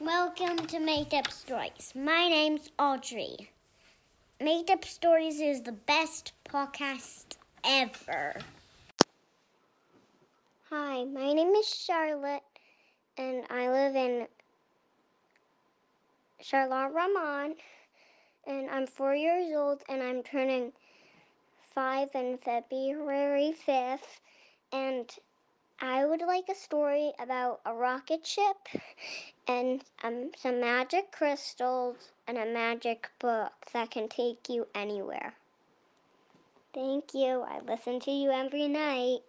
Welcome to Made Up Stories. My name's Audrey. Made Up Stories is the best podcast ever. Hi, my name is Charlotte, and I live in Charlotte Vermont, and I'm four years old, and I'm turning five on February 5th, and I would like a story about a rocket ship and um, some magic crystals and a magic book that can take you anywhere. Thank you. I listen to you every night.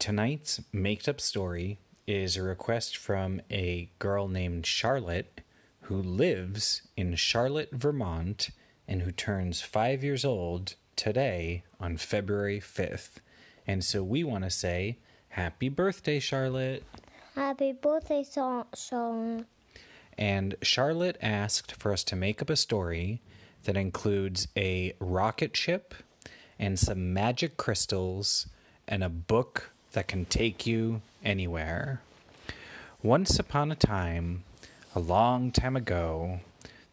Tonight's made up story is a request from a girl named Charlotte who lives in Charlotte, Vermont, and who turns five years old today on February 5th. And so we want to say, Happy birthday, Charlotte! Happy birthday, Charlotte. And Charlotte asked for us to make up a story that includes a rocket ship and some magic crystals and a book that can take you anywhere. Once upon a time, a long time ago,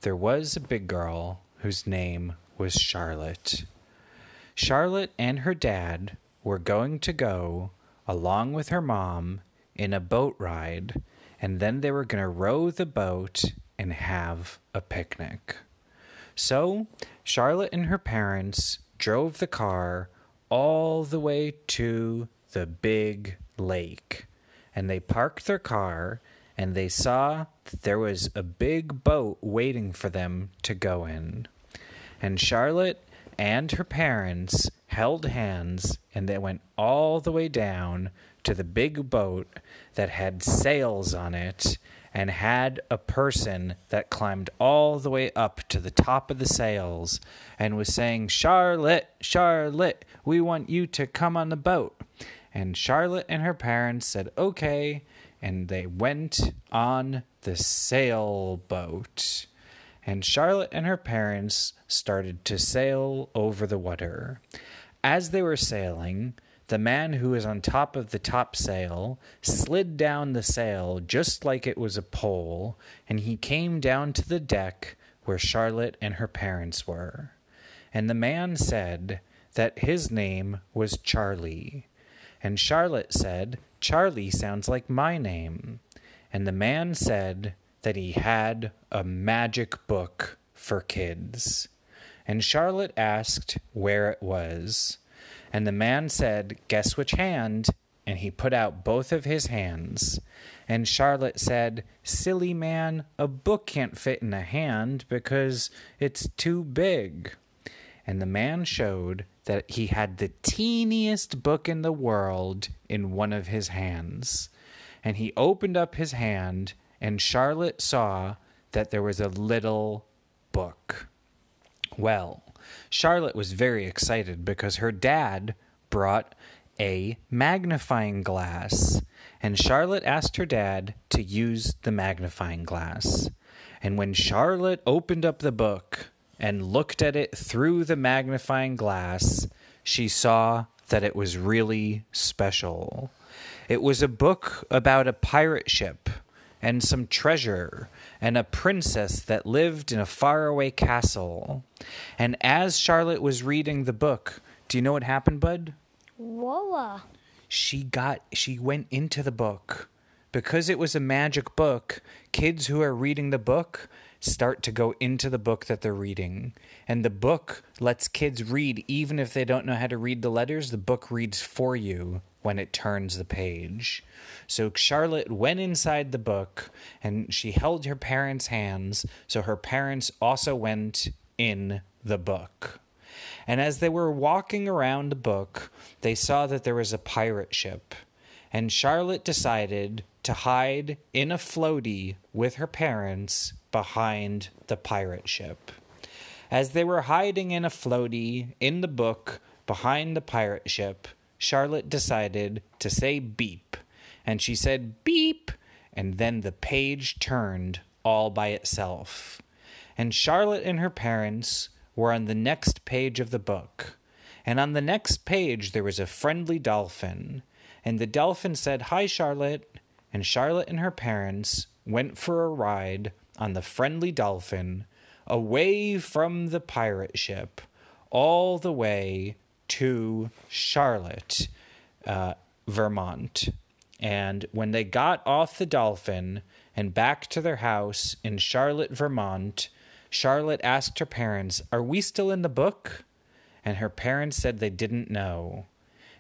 there was a big girl whose name was Charlotte. Charlotte and her dad were going to go along with her mom in a boat ride, and then they were going to row the boat and have a picnic. So, Charlotte and her parents drove the car all the way to the big lake. And they parked their car and they saw that there was a big boat waiting for them to go in. And Charlotte and her parents held hands and they went all the way down to the big boat that had sails on it and had a person that climbed all the way up to the top of the sails and was saying, Charlotte, Charlotte, we want you to come on the boat. And Charlotte and her parents said, okay. And they went on the sailboat. And Charlotte and her parents started to sail over the water. As they were sailing, the man who was on top of the topsail slid down the sail just like it was a pole, and he came down to the deck where Charlotte and her parents were. And the man said that his name was Charlie. And Charlotte said, Charlie sounds like my name. And the man said that he had a magic book for kids and Charlotte asked where it was. And the man said, Guess which hand? And he put out both of his hands. And Charlotte said, Silly man, a book can't fit in a hand because it's too big. And the man showed that he had the teeniest book in the world in one of his hands. And he opened up his hand, and Charlotte saw that there was a little book. Well, Charlotte was very excited because her dad brought a magnifying glass, and Charlotte asked her dad to use the magnifying glass. And when Charlotte opened up the book and looked at it through the magnifying glass, she saw that it was really special. It was a book about a pirate ship and some treasure and a princess that lived in a faraway castle. And as Charlotte was reading the book, do you know what happened, Bud? Whoa. She got she went into the book. Because it was a magic book, kids who are reading the book start to go into the book that they're reading. And the book lets kids read even if they don't know how to read the letters, the book reads for you when it turns the page. So Charlotte went inside the book and she held her parents' hands, so her parents also went in the book. And as they were walking around the book, they saw that there was a pirate ship. And Charlotte decided to hide in a floaty with her parents behind the pirate ship. As they were hiding in a floaty in the book behind the pirate ship, Charlotte decided to say beep. And she said beep, and then the page turned all by itself. And Charlotte and her parents were on the next page of the book. And on the next page, there was a friendly dolphin. And the dolphin said, Hi, Charlotte. And Charlotte and her parents went for a ride on the friendly dolphin away from the pirate ship all the way to Charlotte, uh, Vermont. And when they got off the dolphin and back to their house in Charlotte, Vermont, Charlotte asked her parents, Are we still in the book? And her parents said they didn't know.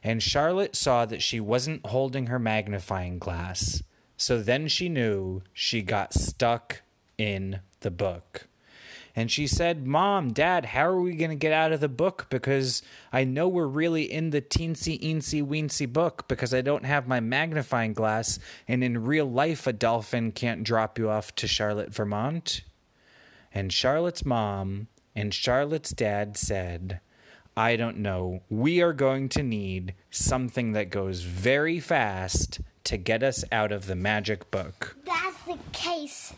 And Charlotte saw that she wasn't holding her magnifying glass. So then she knew she got stuck in the book. And she said, Mom, Dad, how are we going to get out of the book? Because I know we're really in the teensy, eensy, weensy book because I don't have my magnifying glass. And in real life, a dolphin can't drop you off to Charlotte, Vermont. And Charlotte's mom and Charlotte's dad said, I don't know. We are going to need something that goes very fast to get us out of the magic book. That's the case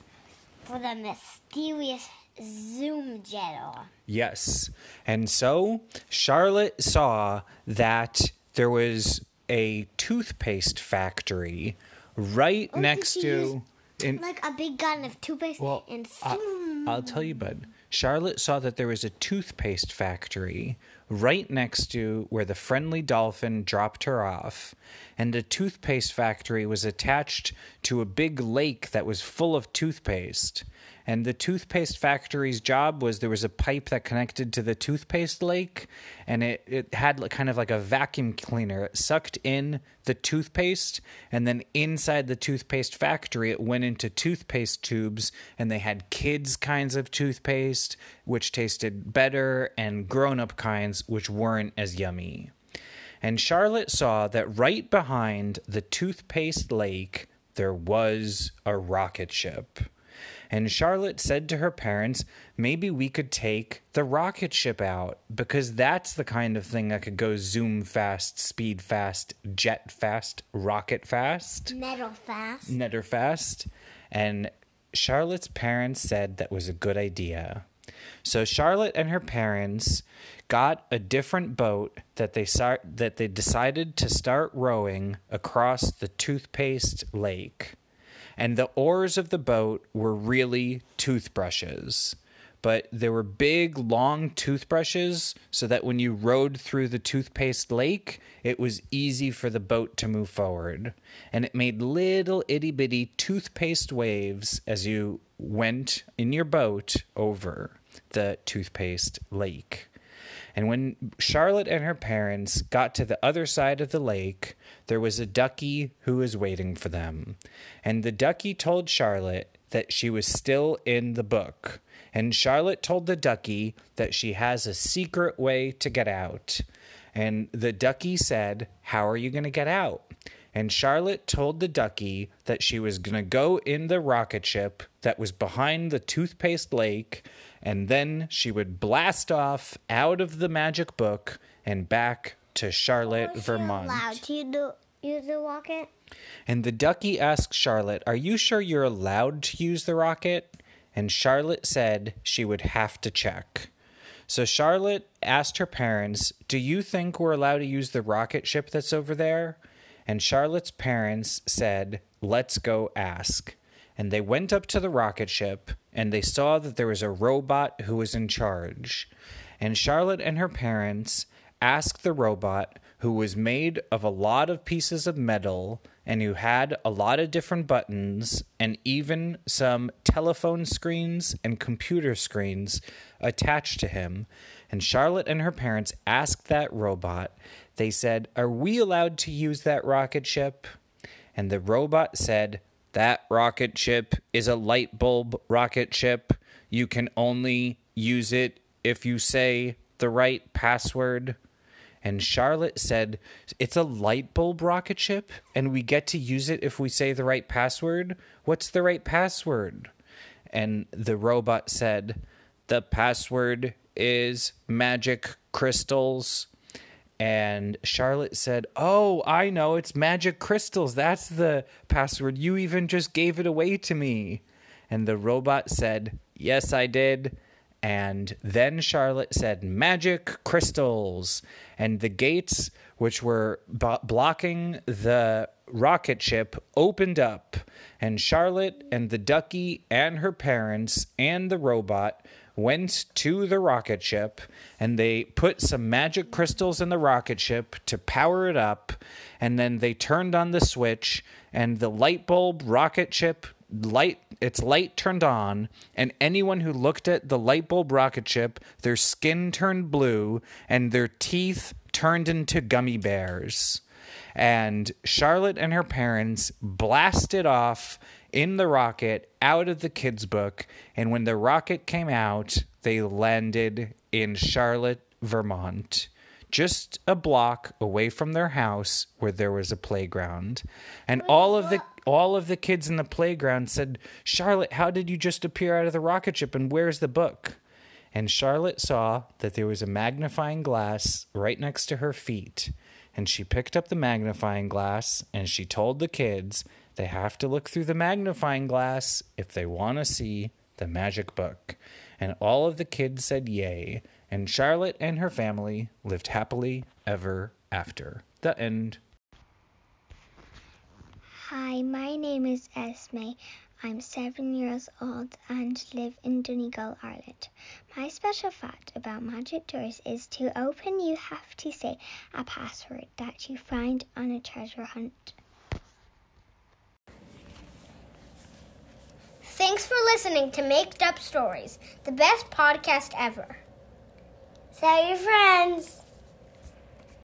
for the mysterious Zoom jetter. Yes. And so Charlotte saw that there was a toothpaste factory right Oh, next to. in, Like a big gun of toothpaste well, and I, I'll tell you, bud. Charlotte saw that there was a toothpaste factory right next to where the friendly dolphin dropped her off. And the toothpaste factory was attached to a big lake that was full of toothpaste. And the toothpaste factory's job was there was a pipe that connected to the toothpaste lake, and it, it had kind of like a vacuum cleaner. It sucked in the toothpaste, and then inside the toothpaste factory, it went into toothpaste tubes, and they had kids' kinds of toothpaste, which tasted better, and grown up kinds, which weren't as yummy. And Charlotte saw that right behind the toothpaste lake, there was a rocket ship. And Charlotte said to her parents, maybe we could take the rocket ship out because that's the kind of thing that could go zoom fast, speed fast, jet fast, rocket fast, metal fast. netter fast. And Charlotte's parents said that was a good idea. So Charlotte and her parents got a different boat that they start, that they decided to start rowing across the toothpaste lake. And the oars of the boat were really toothbrushes. But there were big, long toothbrushes so that when you rode through the toothpaste lake, it was easy for the boat to move forward. And it made little itty bitty toothpaste waves as you went in your boat over the toothpaste lake. And when Charlotte and her parents got to the other side of the lake, there was a ducky who was waiting for them. And the ducky told Charlotte that she was still in the book. And Charlotte told the ducky that she has a secret way to get out. And the ducky said, How are you going to get out? And Charlotte told the ducky that she was going to go in the rocket ship that was behind the toothpaste lake, and then she would blast off out of the magic book and back to Charlotte, she Vermont. allowed to do, use the rocket? And the ducky asked Charlotte, Are you sure you're allowed to use the rocket? And Charlotte said she would have to check. So Charlotte asked her parents, Do you think we're allowed to use the rocket ship that's over there? And Charlotte's parents said, Let's go ask. And they went up to the rocket ship and they saw that there was a robot who was in charge. And Charlotte and her parents asked the robot, who was made of a lot of pieces of metal and who had a lot of different buttons and even some telephone screens and computer screens attached to him. And Charlotte and her parents asked that robot, they said, Are we allowed to use that rocket ship? And the robot said, That rocket ship is a light bulb rocket ship. You can only use it if you say the right password. And Charlotte said, It's a light bulb rocket ship, and we get to use it if we say the right password? What's the right password? And the robot said, The password is magic crystals. And Charlotte said, Oh, I know, it's magic crystals. That's the password. You even just gave it away to me. And the robot said, Yes, I did. And then Charlotte said, Magic crystals. And the gates, which were b- blocking the rocket ship opened up, and Charlotte and the ducky and her parents and the robot went to the rocket ship and they put some magic crystals in the rocket ship to power it up and then they turned on the switch and the light bulb rocket ship light its light turned on and anyone who looked at the light bulb rocket ship their skin turned blue and their teeth turned into gummy bears. And Charlotte and her parents blasted off in the rocket out of the kids' book. And when the rocket came out, they landed in Charlotte, Vermont, just a block away from their house where there was a playground. And all of the all of the kids in the playground said, "Charlotte, how did you just appear out of the rocket ship and where's the book?" And Charlotte saw that there was a magnifying glass right next to her feet. And she picked up the magnifying glass and she told the kids they have to look through the magnifying glass if they want to see the magic book. And all of the kids said yay. And Charlotte and her family lived happily ever after. The end. Hi, my name is Esme. I'm seven years old and live in Donegal, Ireland. My special fact about magic doors is to open, you have to say a password that you find on a treasure hunt. Thanks for listening to Made Up Stories, the best podcast ever. Tell your friends.